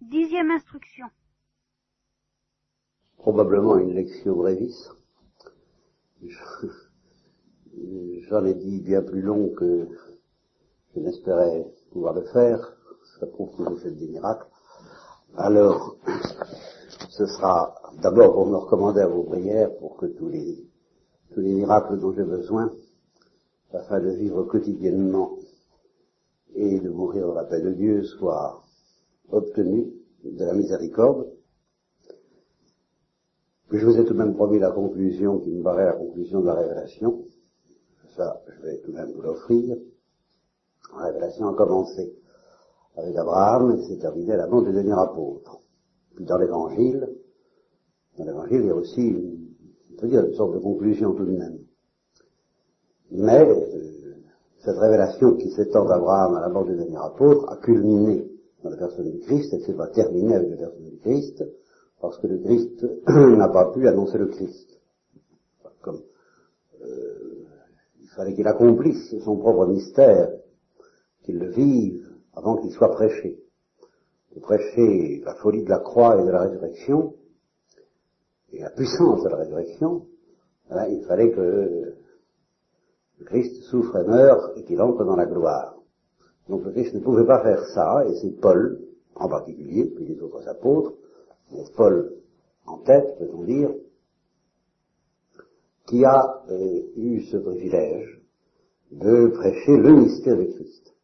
Dixième instruction. Probablement une lecture brevis. J'en ai dit bien plus long que je n'espérais pouvoir le faire. Ça prouve que vous faites des miracles. Alors, ce sera d'abord pour me recommander à vos prières pour que tous les, tous les miracles dont j'ai besoin, afin de vivre quotidiennement et de mourir dans la paix de Dieu, soient obtenus de la miséricorde. je vous ai tout de même promis la conclusion qui me paraît la conclusion de la révélation. Ça, je vais tout de même vous l'offrir. La révélation a commencé avec Abraham et s'est terminée à la mort du dernier apôtre. Puis dans l'évangile, dans l'évangile, il y a aussi une sorte de conclusion tout de même. Mais euh, cette révélation qui s'étend d'Abraham à la mort du dernier apôtre a culminé dans la personne du Christ et c'est pas terminé avec la personne du Christ parce que le Christ n'a pas pu annoncer le Christ. Comme euh, il fallait qu'il accomplisse son propre mystère, qu'il le vive avant qu'il soit prêché. De prêcher la folie de la croix et de la résurrection, et la puissance de la résurrection, hein, il fallait que le Christ souffre et meure et qu'il entre dans la gloire. Donc le Christ ne pouvait pas faire ça, et c'est Paul, en particulier, puis les autres apôtres, mais Paul en tête, peut-on dire, qui a euh, eu ce privilège de prêcher le mystère du Christ.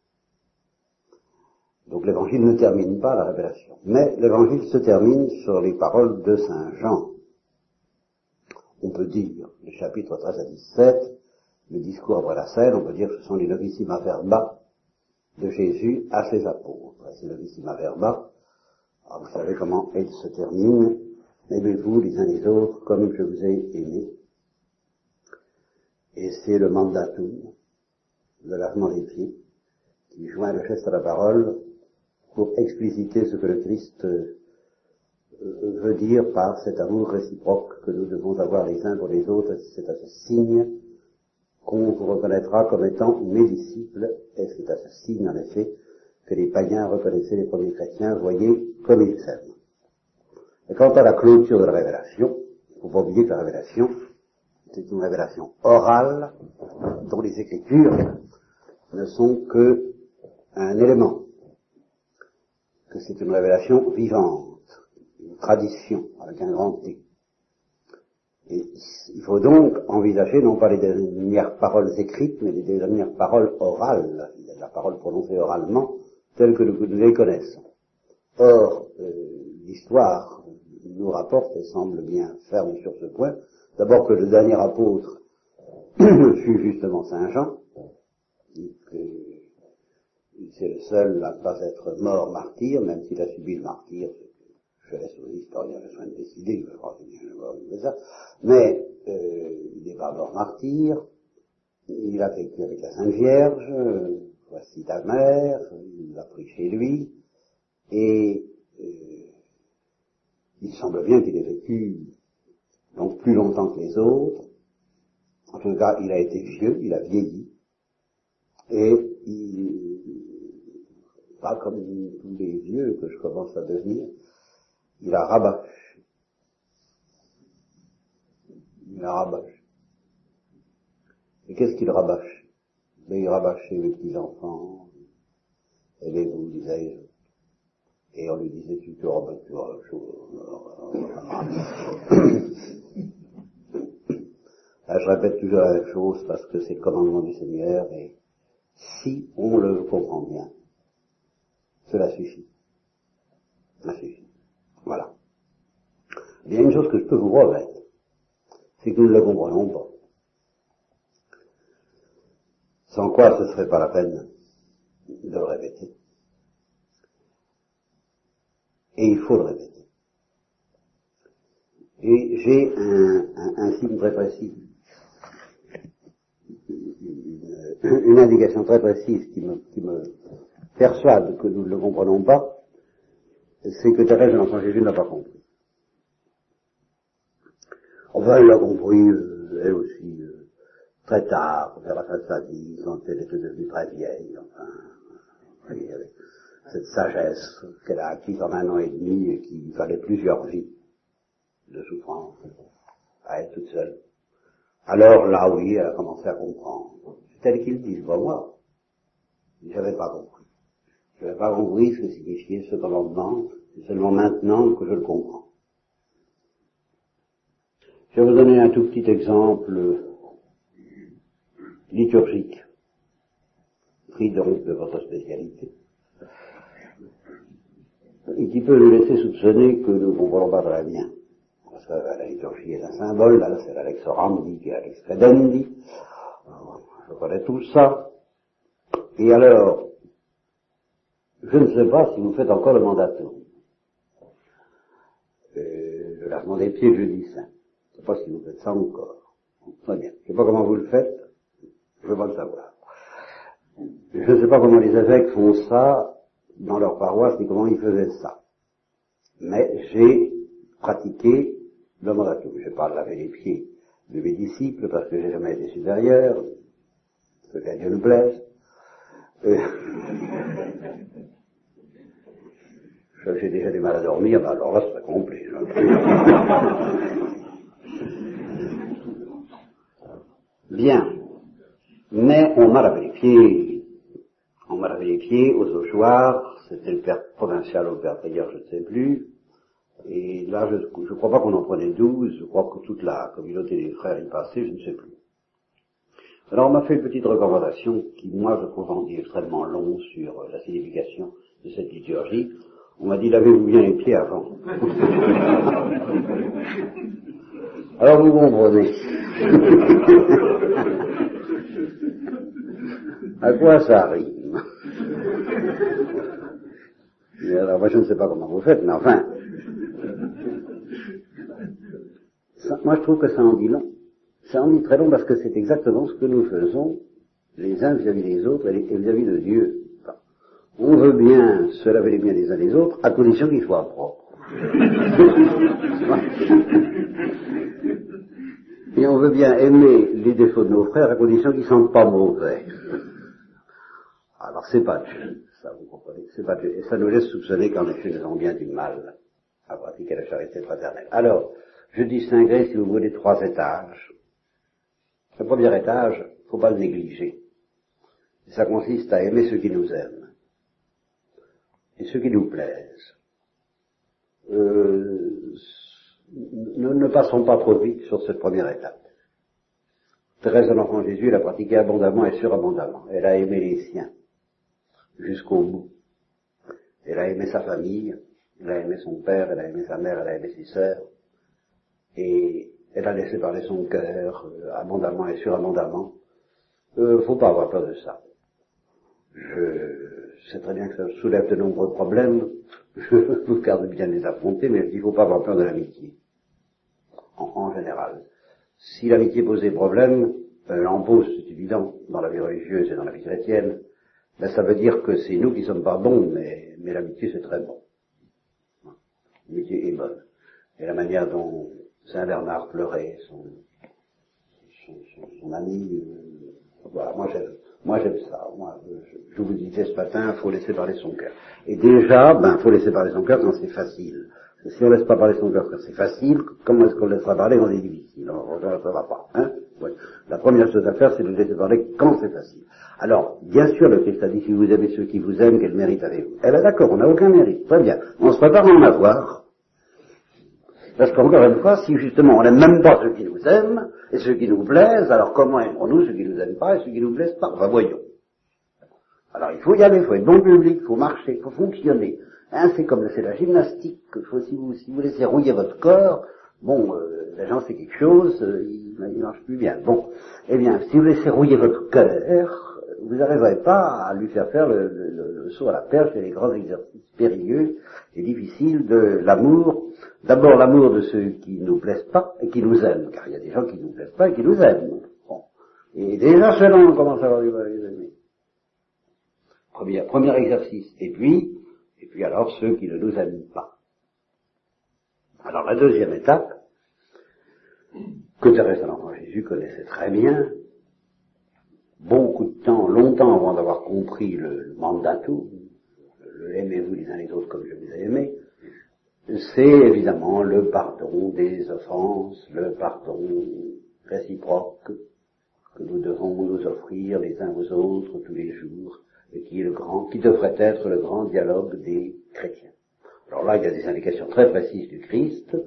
Donc l'évangile ne termine pas la révélation, mais l'évangile se termine sur les paroles de Saint Jean. On peut dire, les chapitres 13 à 17, le discours après la scène, on peut dire que ce sont les novissima verba de Jésus à ses apôtres. C'est novissima verba. Alors vous savez comment elle se termine. Aimez-vous les uns les autres comme je vous ai aimé. Et c'est le mandatum, le lavement des pieds, qui joint le geste à la parole pour expliciter ce que le Christ euh, veut dire par cet amour réciproque que nous devons avoir les uns pour les autres. C'est à ce signe qu'on vous reconnaîtra comme étant mes disciples, et c'est à ce signe, en effet, que les païens reconnaissaient les premiers chrétiens, voyez comme ils s'aiment. Et quant à la clôture de la révélation, il faut pas oublier que la révélation, c'est une révélation orale, dont les écritures ne sont que un élément, que c'est une révélation vivante, une tradition, avec un grand T. Il faut donc envisager non pas les dernières paroles écrites, mais les dernières paroles orales, la parole prononcée oralement, telles que nous, les connaissons. Or, euh, l'histoire nous rapporte et semble bien ferme sur ce point, d'abord que le dernier apôtre fut justement Saint Jean, c'est le seul à ne pas être mort martyr, même s'il a subi le martyr, je laisse aux historiens le soin de décider, je crois que ça, mais euh, il pas mort martyr, il a vécu avec la Sainte Vierge, voici ta mère, il l'a pris chez lui, et euh, il semble bien qu'il ait vécu donc plus longtemps que les autres, en tout cas il a été vieux, il a vieilli, et il, pas comme tous les vieux que je commence à devenir, il a rabâché. Il a rabâché. Et qu'est-ce qu'il rabâche Mais il rabâchait les petits-enfants, et les vous, disais Et on lui disait, tu te rabâches, tu Là, je répète toujours la même chose parce que c'est le commandement du Seigneur et si on le comprend bien, cela suffit. Cela suffit. Il y a une chose que je peux vous promettre, c'est que nous ne le comprenons pas. Sans quoi ce ne serait pas la peine de le répéter. Et il faut le répéter. Et j'ai un, signe très précis, une, indication très précise qui me, qui me persuade que nous ne le comprenons pas, c'est que Thérèse de l'Enfant Jésus n'a pas compris. Elle l'a compris, euh, elle aussi, euh, très tard, vers la fin de sa vie, quand elle était devenue très vieille, enfin, cette sagesse qu'elle a acquise en un an et demi et qu'il fallait plusieurs vies de souffrance à être toute seule. Alors là, oui, elle a commencé à comprendre. C'est tel qu'ils disent, pas moi. J'avais pas compris. Je n'avais pas compris ce que signifiait ce commandement. C'est seulement maintenant que je le comprends. Je vais vous donner un tout petit exemple liturgique, pris donc de votre spécialité, et qui peut nous laisser soupçonner que nous ne comprenons pas très bien. Parce que la liturgie est un symbole, là c'est l'Alex Orandi qui est Alex Credendi, je connais tout ça. Et alors, je ne sais pas si vous faites encore le mandatum. Euh, le lavement des pieds jeudi saint. Je ne sais pas si vous faites ça encore. Très bien. Je ne sais pas comment vous le faites. Je veux pas le savoir. Je ne sais pas comment les évêques font ça dans leur paroisse ni comment ils faisaient ça. Mais j'ai pratiqué le mandatum. Je vais pas laver les pieds de mes disciples parce que j'ai jamais été supérieur, qu'à Dieu nous plaise. Euh, j'ai déjà du mal à dormir, ben alors là, c'est complet. Bien. Mais on m'a pieds. On m'a pieds aux Auchoirs. C'était le père provincial le père prieur, je ne sais plus. Et là, je ne crois pas qu'on en prenait douze. Je crois que toute la communauté des frères y passait, je ne sais plus. Alors on m'a fait une petite recommandation qui, moi, je trouve en dit extrêmement long sur la signification de cette liturgie. On m'a dit, lavez-vous bien les pieds avant. Alors vous comprenez. à quoi ça rime? Alors moi je ne sais pas comment vous faites, mais enfin. moi je trouve que ça en dit long. Ça en dit très long parce que c'est exactement ce que nous faisons les uns vis-à-vis des autres et vis-à-vis de Dieu. On veut bien se laver les biens les uns des autres, à condition qu'ils soient propres. Et on veut bien aimer les défauts de nos frères à condition qu'ils ne sentent pas mauvais. Alors c'est pas Dieu, ça vous comprenez, c'est pas Dieu. Et ça nous laisse soupçonner qu'en effet nous avons bien du mal à pratiquer la charité fraternelle. Alors, je distinguerai, si vous voulez, trois étages. Le premier étage, il ne faut pas le négliger. ça consiste à aimer ceux qui nous aiment et ceux qui nous plaisent. Euh, nous ne passons pas trop vite sur cette première étape. Thérèse de l'Enfant Jésus l'a pratiqué abondamment et surabondamment. Elle a aimé les siens jusqu'au bout. Elle a aimé sa famille, elle a aimé son père, elle a aimé sa mère, elle a aimé ses sœurs. Et elle a laissé parler son cœur euh, abondamment et surabondamment. Euh, faut pas avoir peur de ça. Je sais très bien que ça soulève de nombreux problèmes, je vous garde bien les affronter, mais il ne faut pas avoir peur de l'amitié, en, général. Si l'amitié problèmes, elle euh, en pose, c'est évident, dans la vie religieuse et dans la vie chrétienne, ben, ça veut dire que c'est nous qui sommes pas bons, mais, mais l'amitié c'est très bon. L'amitié est bonne. Et la manière dont Saint Bernard pleurait son, son, ami, euh, voilà, moi j'aime. Moi j'aime ça. Moi, je, vous disais ce matin, faut laisser parler son cœur. Et déjà, ben, faut laisser parler son cœur quand c'est facile. si on laisse pas parler son cœur quand c'est facile, comment est-ce qu'on laissera parler quand c'est difficile? On ne va pas. Hein? La première chose à faire, c'est de laisser parler quand c'est facile. Alors, bien sûr, le Christ a dit, si vous avez ceux qui vous aiment, quel mérite avez-vous? Eh bien d'accord, on n'a aucun mérite. Très bien. On se prépare à en avoir. Parce qu'encore une fois, si justement on n'aime même pas ceux qui nous aiment et ceux qui nous plaisent, alors comment aimons-nous ceux qui nous aiment pas et ceux qui nous plaisent pas? Enfin voyons. Alors il faut y aller, il faut être bon public, il faut marcher, il faut fonctionner. Hein, c'est comme c'est la gymnastique, si, vous, si vous laissez rouiller votre corps, bon, euh, la gens c'est quelque chose, euh, il, ne marche plus bien. Bon, eh bien, si vous laissez rouiller votre cœur, vous n'arriverez pas à lui faire faire le, saut à la perche et les grands exercices périlleux et difficiles de l'amour. D'abord l'amour de ceux qui ne nous plaisent pas et qui nous aiment, car il y a des gens qui ne nous plaisent pas et qui nous aiment. Et déjà selon on commence à avoir du mal à les aimer. Premier, premier exercice. Et puis, et puis alors ceux qui ne nous aiment pas. Alors la deuxième étape, que Thérèse de l'Enfant Jésus connaissait très bien, beaucoup de temps, longtemps avant d'avoir compris le, le mandatum, aimez-vous les uns les autres comme je vous ai aimé, c'est évidemment le pardon des offenses, le pardon réciproque que nous devons nous offrir les uns aux autres tous les jours, et qui est le grand, qui devrait être le grand dialogue des chrétiens. Alors là, il y a des indications très précises du Christ.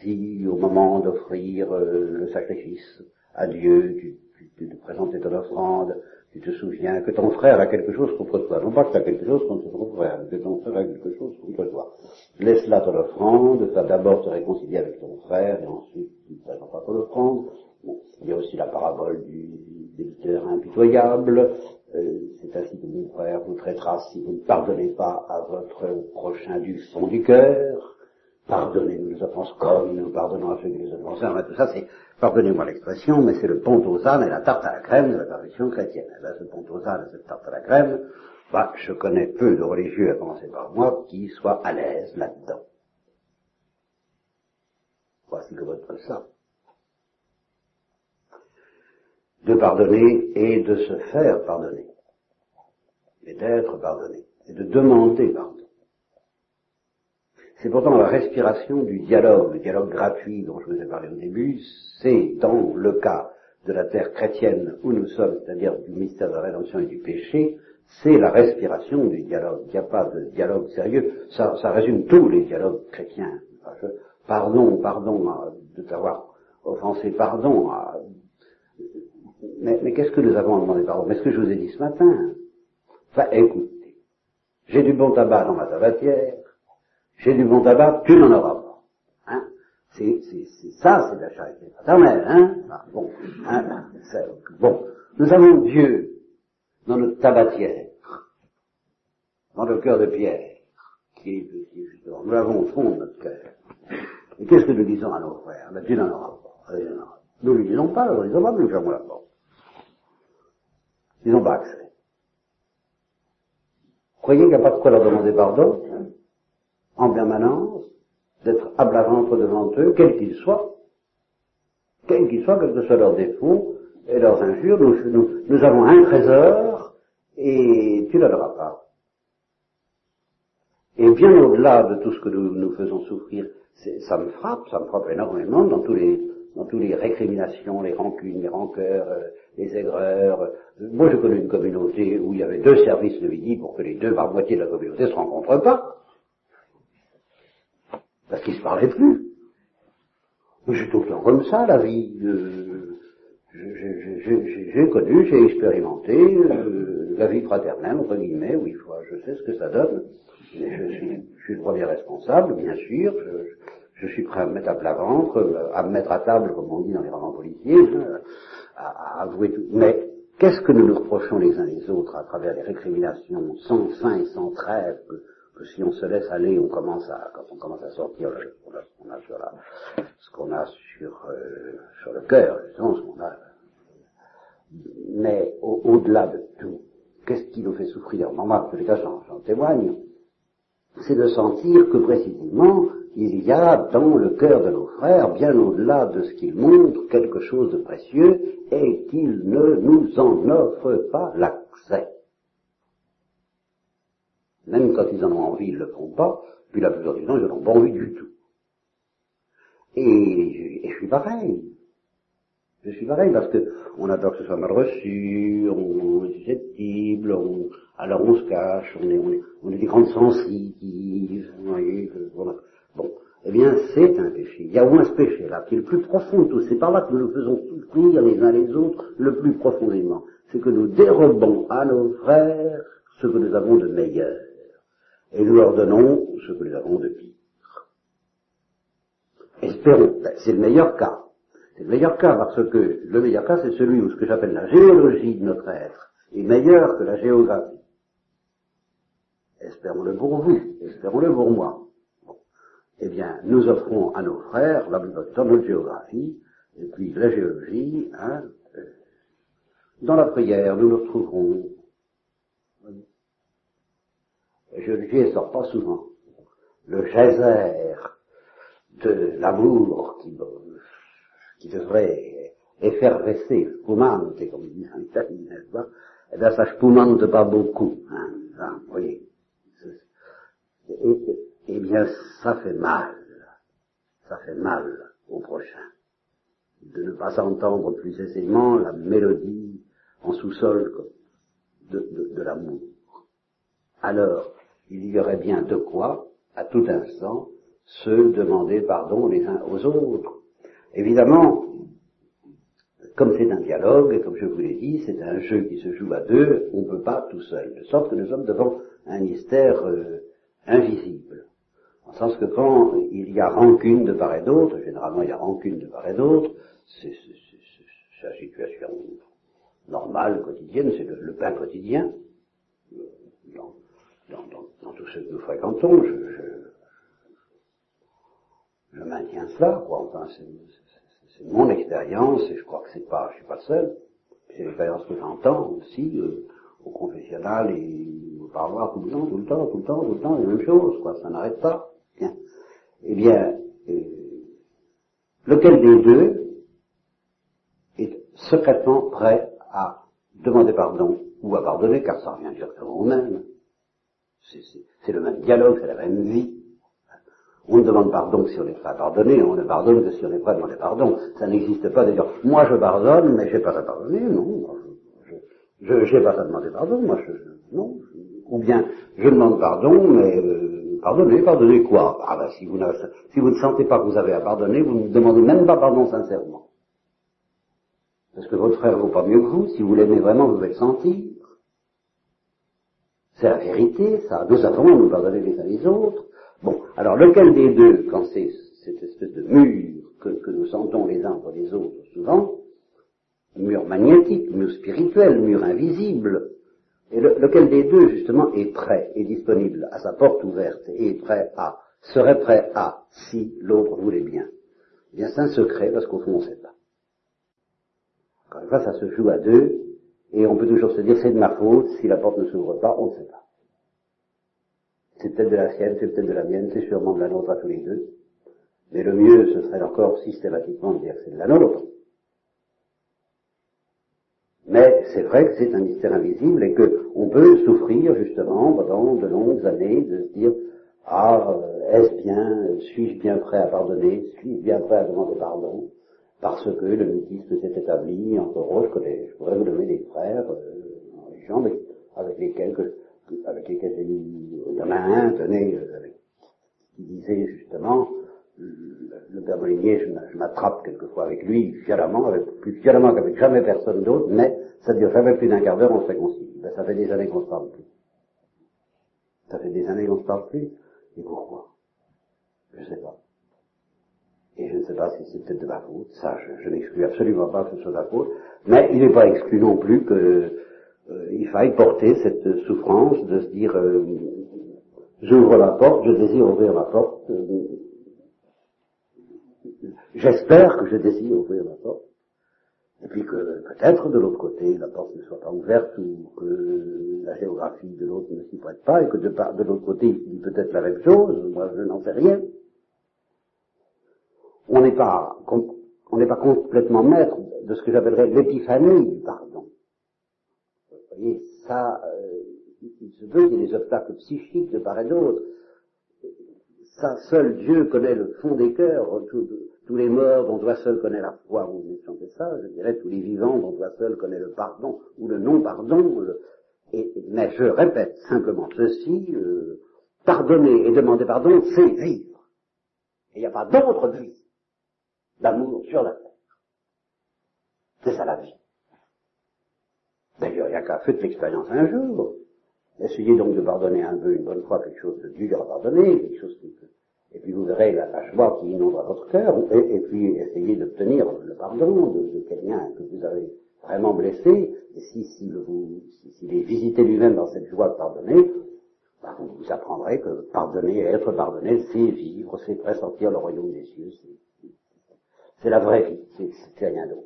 Si au moment d'offrir euh, le sacrifice à Dieu, tu, tu, te présentes ton offrande, tu te souviens que ton frère a quelque chose contre toi. Non pas que tu as quelque chose contre ton frère, mais que ton frère a quelque chose contre toi. Laisse là ton offrande, va d'abord te réconcilier avec ton frère, et ensuite tu ne présenteras ton offrande. il y a aussi la parabole du débiteur impitoyable. Euh, c'est ainsi que mon frère vous traitera si vous ne pardonnez pas à votre prochain du fond du cœur. Pardonnez-nous les offenses comme nous pardonnons à ceux qui nous offensent. tout ça, c'est, pardonnez-moi l'expression, mais c'est le pont aux ânes et la tarte à la crème de la perfection chrétienne. Et là, ce pont aux ânes et cette tarte à la crème, bah, je connais peu de religieux, à commencer par moi, qui soient à l'aise là-dedans. Voici que votre ça. De pardonner et de se faire pardonner. Et d'être pardonné. Et de demander pardon. C'est pourtant la respiration du dialogue, le dialogue gratuit dont je vous ai parlé au début, c'est dans le cas de la terre chrétienne où nous sommes, c'est-à-dire du mystère de la rédemption et du péché, c'est la respiration du dialogue. Il n'y a pas de dialogue sérieux. Ça, résume tous les dialogues chrétiens. pardon, pardon de t'avoir offensé, pardon. mais, mais qu'est-ce que nous avons demandé pardon? Mais ce que je vous ai dit ce matin. Enfin, écoutez, j'ai du bon tabac dans ma tabatière, j'ai du bon tabac, tu n'en auras pas. Hein? C'est, ça, c'est la charité fraternelle. Hein? Ah, bon, hein? Bon, nous avons Dieu dans notre tabatière, dans le cœur de pierre, qui est, nous l'avons au fond de notre cœur. Et qu'est-ce que nous disons à nos frères? Ben, Dieu n'en aura pas. Nous ne lui disons pas, nous lui disons pas, nous fermons la porte. Ils n'ont pas accès. Croyez qu'il n'y a pas de quoi leur demander pardon? En permanence, d'être à plat devant eux, quels qu'ils soient, quels qu'ils soient, quels que soient leurs défauts et leurs injures, nous, avons un trésor et tu ne l'auras pas. Et bien au-delà de tout ce que nous nous faisons souffrir, ça me frappe, ça me frappe énormément dans tous les dans tous les récriminations, les rancunes, les rancœurs, euh, les aigreurs. Moi, je connais une communauté où il y avait deux services de midi pour que les deux par moitié de la communauté se rencontrent pas parce qu'ils se parlaient plus. J'ai tout le temps comme ça, la vie. j'ai connu, j'ai expérimenté euh, la vie fraternelle, entre guillemets, oui, je sais ce que ça donne. Mais je suis, je suis le premier responsable, bien sûr. Je, suis prêt à me mettre à plat ventre, à me mettre à table, comme on dit dans les romans policiers, hein, à, avouer tout. Mais qu'est-ce que nous nous reprochons les uns les autres à travers les récriminations sans fin et sans trêve si on se laisse aller, on commence à, quand on commence à sortir ce qu'on a, sur la, ce qu'on a sur, euh, sur le cœur, disons, ce qu'on a. Mais au-delà de tout, qu'est-ce qui nous fait souffrir? Moi, en tous les cas, j'en témoigne. C'est de sentir que précisément, il y a dans le cœur de nos frères, bien au-delà de ce qu'ils montrent, quelque chose de précieux, et qu'ils ne nous en offrent pas l'accès. Même quand ils en ont envie, ils ne le font pas, puis la plupart du temps, ils n'en ont pas envie du tout. Et, je suis pareil. Je suis pareil parce que on a peur que ce soit mal reçu, on est susceptible, alors on se cache, on est, on est, des grandes sensitives, vous voyez, bon. Eh bien, c'est un péché. Il y a moins ce péché-là, qui est le plus profond de tous. C'est par là que nous nous faisons souffrir les uns les autres le plus profondément. C'est que nous dérobons à nos frères ce que nous avons de meilleur et nous leur donnons ce que nous avons de pire. Espérons, ben, c'est le meilleur cas. C'est le meilleur cas parce que le meilleur cas, c'est celui où ce que j'appelle la géologie de notre être est meilleur que la géographie. Espérons-le pour vous, espérons-le pour moi. Eh bien, nous offrons à nos frères la plupart notre géographie, et puis la géologie, hein, euh, dans la prière, nous nous retrouverons je ne sors pas souvent, le geyser de l'amour qui, qui devrait effervescer, spumante, comme dit en Italie, n'est-ce pas? Eh bien, ça spumante pas beaucoup. Hein, vous voyez, eh bien, ça fait mal. Ça fait mal au prochain. De ne pas entendre plus aisément la mélodie en sous-sol de, l'amour. Alors, il y aurait bien de quoi, à tout instant, se demander pardon les uns aux autres. Évidemment, comme c'est un dialogue, comme je vous l'ai dit, c'est un jeu qui se joue à deux, on ne peut pas tout seul. De sorte que nous sommes devant un mystère euh, invisible. En sens que quand il y a rancune de part et d'autre, généralement il y a rancune de part et d'autre, c'est la situation normale, quotidienne, c'est le, pain quotidien. Dans, dans, tous ceux que nous fréquentons, je, je, maintiens cela, quoi. Enfin, c'est mon expérience, et je crois que c'est pas, je suis pas le seul. C'est l'expérience que j'entends aussi, euh, au confessionnal et au parloir tout le temps, tout le temps, tout le temps, tout le temps, les mêmes choses, quoi, ça n'arrête pas. Eh bien, euh, lequel des deux est secrètement prêt à demander pardon ou à pardonner, car ça revient directement au même? C'est le même dialogue, c'est la même vie. On ne demande pardon que si on n'est pas pardonné, on ne pardonne que si on n'est pas demandé pardon. Ça n'existe pas d'ailleurs. Moi je pardonne, mais je n'ai pas à pardonner, non. Je n'ai pas à demander pardon, moi je, non. Ou bien je demande pardon, mais euh, pardonnez, pardonnez quoi? Ah ben si vous, si vous ne sentez pas que vous avez à pardonner, vous ne demandez même pas pardon sincèrement. Parce que votre frère vaut pas mieux que vous, si vous l'aimez vraiment, vous devez le sentir. C'est la vérité, ça. Nous avons à nous pardonner les uns les autres. Bon, alors lequel des deux, quand c'est cette espèce de mur que, que nous sentons les uns pour les autres souvent, mur magnétique, mur spirituel, mur invisible, et lequel des deux, justement, est prêt, est disponible à sa porte ouverte, et est prêt à, serait prêt à, si l'autre voulait bien? Eh bien, c'est un secret, parce qu'au fond, on ne sait pas. Encore une fois, ça se joue à deux, et on peut toujours se dire, c'est de ma faute, si la porte ne s'ouvre pas, on ne sait pas. C'est peut-être de la sienne, c'est peut-être de la mienne, c'est sûrement de la nôtre à tous les deux. Mais le mieux, ce serait encore systématiquement de dire que c'est de la nôtre. Mais c'est vrai que c'est un mystère invisible et qu'on peut souffrir justement pendant de longues années de se dire ah euh, est-ce bien, suis-je bien prêt à pardonner, suis-je bien prêt à demander pardon? Parce que le mutisme s'est établi entre autres, je, connais, je pourrais vous donner des frères euh, gens avec lesquels avec lesquels j'ai il y en a un, tenez, euh, qui disait justement le Molinier, je m'attrape quelquefois avec lui, violemment, avec, plus violemment qu'avec jamais personne d'autre, mais ça dure jamais plus d'un quart d'heure, on se réconcilie. Ben, ça fait des années qu'on se parle plus. Ça fait des années qu'on se parle plus. Et pourquoi? Je ne sais pas. Et je ne sais pas si c'est peut-être de ma faute, ça je, n'exclus absolument pas que ce soit de ma faute, mais il n'est pas exclu non plus qu'il euh, faille porter cette souffrance de se dire euh, j'ouvre la porte, je désire ouvrir la porte, euh, J'espère que je désire ouvrir la porte. Et puis que peut-être de l'autre côté, la porte ne soit pas ouverte ou que la géographie de l'autre ne s'y prête pas et que de, de l'autre côté, il dit peut-être la même chose. Moi, je n'en sais rien. On n'est pas, on n'est pas complètement maître de ce que j'appellerais l'épiphanie du pardon. Vous voyez, ça, euh, il se peut qu'il y ait des obstacles psychiques de part et d'autre. Ça, seul Dieu connaît le fond des cœurs. Tous les morts dont toi seul connaît la foi, vous venez chanter ça, je dirais tous les vivants dont toi seul connaît le pardon ou le non-pardon. Et, mais je répète simplement ceci, euh, pardonner et demander pardon, c'est vivre. Et il n'y a pas d'autre vie d'amour sur la terre. C'est ça la vie. D'ailleurs, il n'y a qu'à faire de l'expérience un jour. Essayez donc de pardonner un peu une bonne fois quelque chose de dur à pardonner, quelque chose qui peut et puis vous verrez la, joie qui inondera votre cœur, et, puis essayez d'obtenir le pardon de, quelqu'un que vous avez vraiment blessé, et si, si vous, s'il est visité lui-même dans cette joie de pardonner, bah, vous, apprendrez que pardonner et être pardonné, c'est vivre, c'est pressentir le royaume des cieux, la vraie vie, c'est rien d'autre.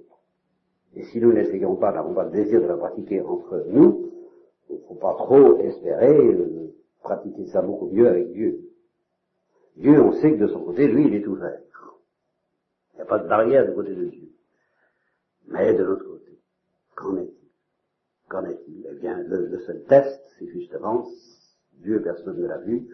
Et si nous n'essayons pas, n'avons pas le désir de la pratiquer entre nous, il ne faut pas trop espérer euh, pratiquer ça beaucoup mieux avec Dieu. Dieu, on sait que de son côté, lui, il est ouvert. Il n'y a pas de barrière du côté de Dieu. Mais de l'autre côté, qu'en est-il? Qu'en est-il? Eh bien, le, seul test, c'est justement, Dieu, personne ne l'a vu,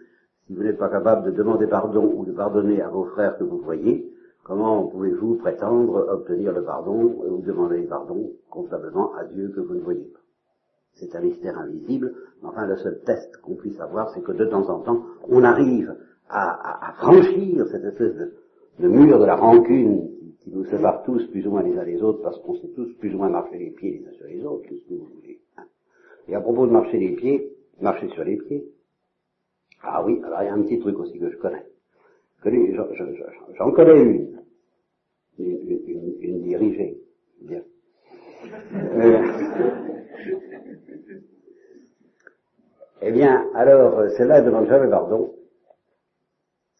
Si vous n'êtes pas capable de demander pardon ou de pardonner à vos frères que vous voyez, comment pouvez-vous prétendre obtenir le pardon ou demander pardon convenablement à Dieu que vous ne voyez pas? C'est un mystère invisible, enfin le seul test qu'on puisse avoir, c'est que de temps en temps, on arrive à, franchir cette espèce de, mur de la rancune qui nous sépare tous plus ou moins les uns les autres parce qu'on sait tous plus ou moins marcher les pieds les uns sur les autres, tout ce que vous voulez. Hein. Et à propos de marcher les pieds, marcher sur les pieds, ah oui, alors il y a un petit truc aussi que je connais. J'en connais une. Une, une, dirigée. Bien. Eh bien, alors, celle-là, elle demande jamais pardon.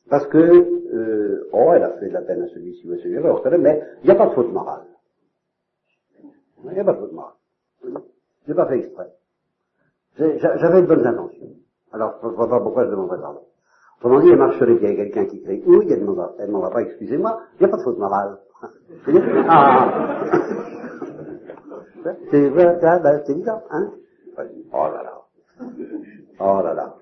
Parce que, euh, oh, elle a fait de la peine à celui-ci ou à celui-là, mais il n'y a pas de faute morale. Il n'y a pas de faute morale. Je n'ai pas fait exprès. J'avais de bonnes intentions. Alors, je ne vois pas pourquoi je demanderais pardon. Autrement dit, elle marche sur les pieds, il y a quelqu'un qui crie, oui, elle ne m'en va pas, excusez-moi, il n'y a pas de faute morale. ah, c'est vrai, c'est évident, hein Oh là là. Oh là là.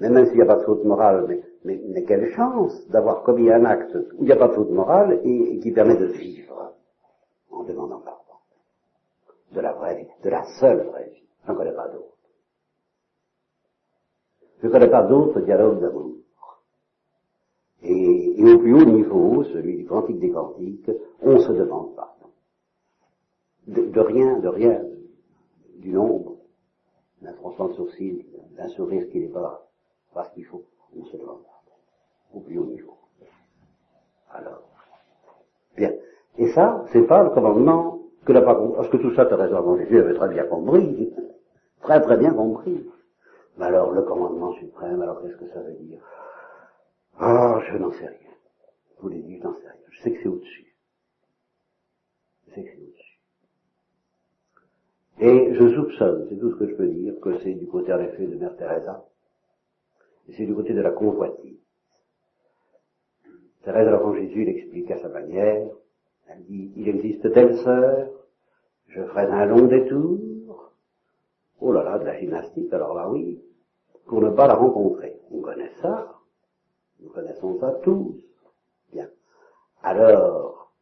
Mais même s'il n'y a pas de faute morale, mais, mais, mais quelle chance d'avoir commis un acte où il n'y a pas de faute morale et, qui permet de vivre en demandant pardon. De la vraie vie, de la seule vraie vie. J'en connais pas d'autre. Je ne connais pas d'autres dialogues d'amour. Et, au plus haut niveau, celui du quantique des quantiques, on se demande pardon. De, rien, de rien, du nombre, d'un froncement de sourcil, d'un sourire qui n'est pas parce qu'il faut, on se demande au plus haut niveau. Alors, bien. Et ça, c'est pas le commandement que compris, parce que tout ça, Thérèse Jésus avait très bien compris, très très bien compris. Mais alors, le commandement suprême, alors qu'est-ce que ça veut dire? Ah, je n'en sais rien. Je vous l'ai dit, je n'en sais rien. Je sais que c'est au-dessus. Je sais que c'est au-dessus. Et je soupçonne, c'est tout ce que je peux dire, que c'est du côté en effet de Mère Teresa, c'est du côté de la convoitise. Thérèse l'Enfant Jésus l'explique à sa manière. Elle dit, il existe telle sœur, je ferai un long détour. Oh là là, de la gymnastique, alors là oui, pour ne pas la rencontrer. On connaît ça, nous connaissons ça tous. Bien. Alors,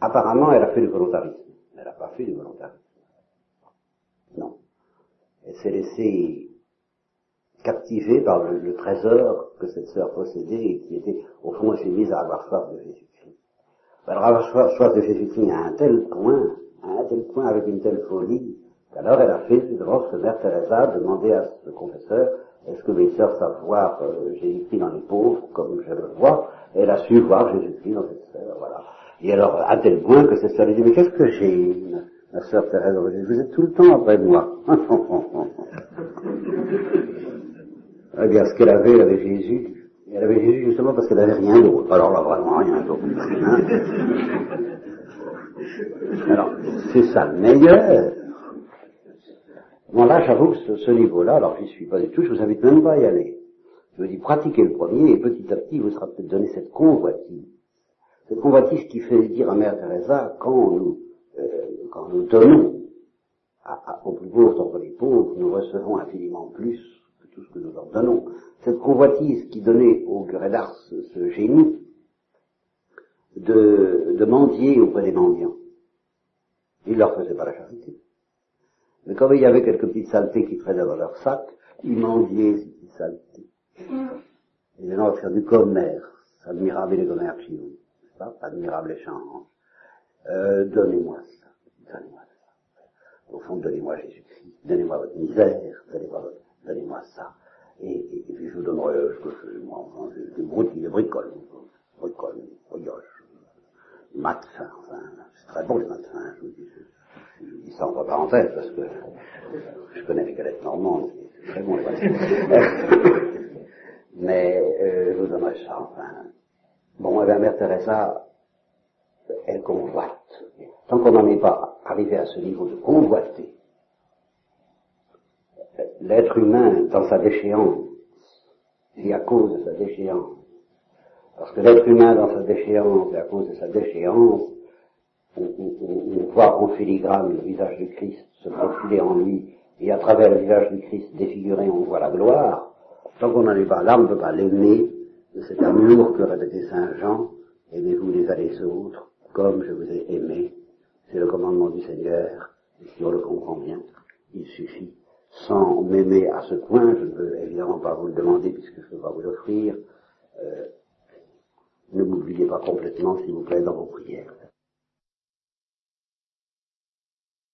apparemment, elle a fait du volontarisme. Elle n'a pas fait du volontarisme. Non. Elle s'est laissée captivée par le, trésor que cette sœur possédait et qui était, au fond, elle s'est mise à avoir soif de Jésus-Christ. Alors avoir soif de Jésus-Christ à un tel point, à un tel point avec une telle folie, qu'alors elle a fait devant ce mère Teresa demander à ce confesseur, est-ce que mes sœurs savent voir euh, Jésus-Christ dans les pauvres comme je le vois? Et elle a su voir Jésus-Christ dans cette sœur, voilà. Et alors, à tel point que cette sœur lui dit, mais qu'est-ce que j'ai Ma sœur Thérèse, vous êtes tout le temps après moi. Bien, ce qu'elle avait avec Jésus, elle avait Jésus justement parce qu'elle n'avait rien d'autre. Alors là, vraiment rien d'autre. Alors, c'est ça le Bon, là, j'avoue que ce, niveau-là, alors j'y suis pas du tout, je vous invite même pas à y aller. Je vous dis, pratiquez le premier, et petit à petit, vous sera peut-être donné cette convoitise. Cette convoitise qui fait dire à Mère Teresa, quand nous, euh, quand nous donnons à, aux plus pauvres d'entre les pauvres, nous recevons infiniment plus tout ce que nous leur donnons, cette convoitise qui donnait au curé ce, génie de, de mendier auprès des mendiants. Il leur faisait pas la charité. Mais comme il y avait quelques petites saletés qui traînaient dans leur sac, ils mendiaient ces petites saletés. Et les gens faire du commerce, admirable les chez vous, pas? Admirable échange. Euh, donnez-moi ça, donnez-moi ça. Au fond, donnez-moi Jésus-Christ, donnez-moi votre misère, donnez-moi ça. Et, puis je vous donnerai ce que je moi, enfin, des broutilles, des bricoles, bricoles, brioches, enfin, c'est très bon les mat fins, je vous dis, ça entre parenthèses parce que je connais les galettes normandes, c'est très bon les Mais euh, je vous donnerai ça, enfin. Bon, eh bien, Mère Teresa, elle convoite. Tant qu'on n'en est pas arrivé à ce niveau de convoiter, l'être humain dans sa déchéance, et à cause de sa déchéance. Parce que l'être humain dans sa déchéance et à cause de sa déchéance, on, voit en filigrane le visage du Christ se profiler en lui, et à travers le visage du Christ défiguré, on voit la gloire. Tant qu'on n'en est pas là, on ne peut pas l'aimer de cet amour que répétait Saint Jean, aimez-vous les uns les autres, comme je vous ai aimé. C'est le commandement du Seigneur, et si on le comprend bien, il suffit. Sans m'aimer à ce point, je ne peux évidemment pas vous le demander puisque je ne peux pas vous l'offrir, euh, ne m'oubliez pas complètement, s'il vous plaît, dans vos prières.